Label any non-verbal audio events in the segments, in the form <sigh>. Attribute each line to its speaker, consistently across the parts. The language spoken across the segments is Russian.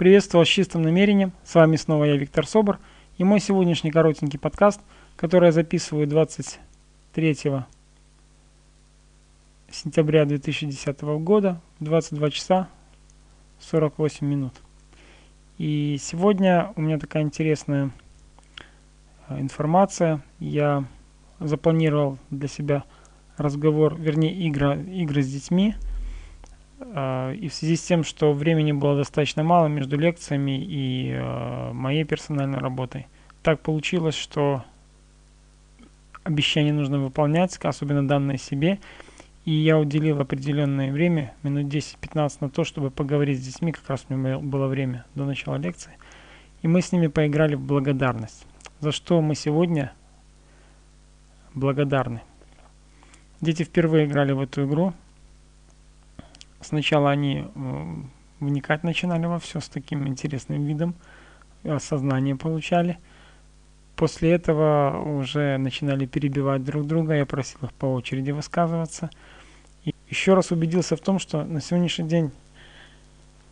Speaker 1: Приветствую вас с чистым намерением. С вами снова я, Виктор Собор. И мой сегодняшний коротенький подкаст, который я записываю 23 сентября 2010 года в 22 часа 48 минут. И сегодня у меня такая интересная э, информация. Я запланировал для себя разговор, вернее, игры, игры с детьми – и в связи с тем, что времени было достаточно мало между лекциями и э, моей персональной работой, так получилось, что обещания нужно выполнять, особенно данные себе. И я уделил определенное время, минут 10-15 на то, чтобы поговорить с детьми, как раз у меня было время до начала лекции. И мы с ними поиграли в благодарность. За что мы сегодня благодарны. Дети впервые играли в эту игру, Сначала они э, вникать начинали во все с таким интересным видом, осознание получали. После этого уже начинали перебивать друг друга, я просил их по очереди высказываться. И еще раз убедился в том, что на сегодняшний день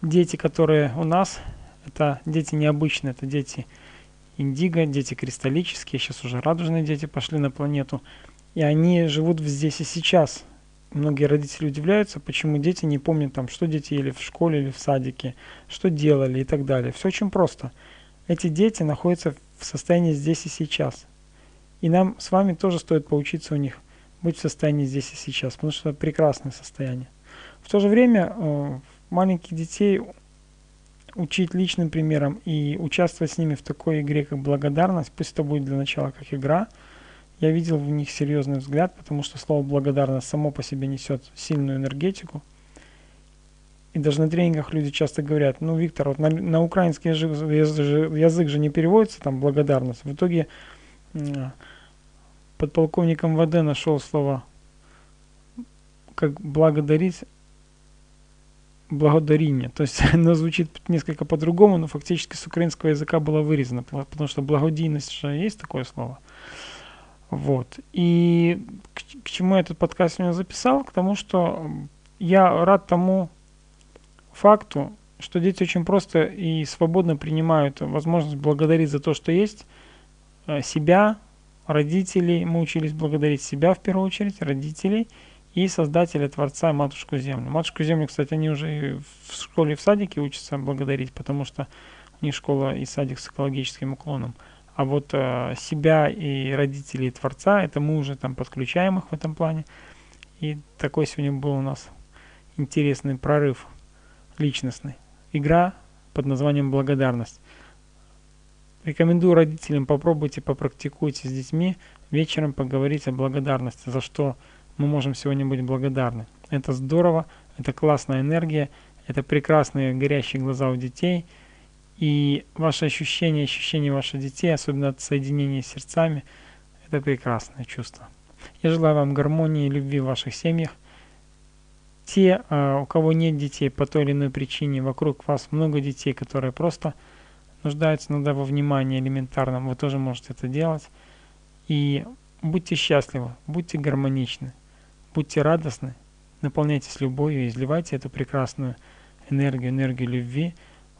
Speaker 1: дети, которые у нас, это дети необычные, это дети индиго, дети кристаллические, сейчас уже радужные дети пошли на планету. И они живут здесь и сейчас – многие родители удивляются, почему дети не помнят, там, что дети ели в школе или в садике, что делали и так далее. Все очень просто. Эти дети находятся в состоянии здесь и сейчас. И нам с вами тоже стоит поучиться у них быть в состоянии здесь и сейчас, потому что это прекрасное состояние. В то же время э, маленьких детей учить личным примером и участвовать с ними в такой игре, как благодарность, пусть это будет для начала как игра – я видел в них серьезный взгляд, потому что слово благодарность само по себе несет сильную энергетику. И даже на тренингах люди часто говорят, ну, Виктор, вот на, на украинский язык, язык же не переводится там благодарность. В итоге подполковник МВД нашел слово как благодарить благодарение. То есть <laughs> оно звучит несколько по-другому, но фактически с украинского языка было вырезано, потому что благодійность же есть такое слово. Вот. И к, к чему я этот подкаст сегодня записал? К тому, что я рад тому факту, что дети очень просто и свободно принимают возможность благодарить за то, что есть, э, себя, родителей. Мы учились благодарить себя в первую очередь, родителей и создателя, Творца, Матушку Землю. Матушку Землю, кстати, они уже в школе и в садике учатся благодарить, потому что у них школа и садик с экологическим уклоном. А вот э, себя и родителей Творца, это мы уже там подключаем их в этом плане. И такой сегодня был у нас интересный прорыв личностный. Игра под названием «Благодарность». Рекомендую родителям, попробуйте, попрактикуйте с детьми, вечером поговорить о благодарности, за что мы можем сегодня быть благодарны. Это здорово, это классная энергия, это прекрасные горящие глаза у детей – и ваши ощущения, ощущения ваших детей, особенно от соединения с сердцами, это прекрасное чувство. Я желаю вам гармонии и любви в ваших семьях. Те, а, у кого нет детей по той или иной причине, вокруг вас много детей, которые просто нуждаются иногда во внимании элементарном, вы тоже можете это делать. И будьте счастливы, будьте гармоничны, будьте радостны, наполняйтесь любовью и изливайте эту прекрасную энергию, энергию любви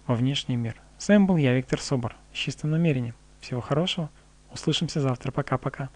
Speaker 1: во внешний мир. С вами был я, Виктор Собор, с чистым намерением. Всего хорошего. Услышимся завтра. Пока-пока.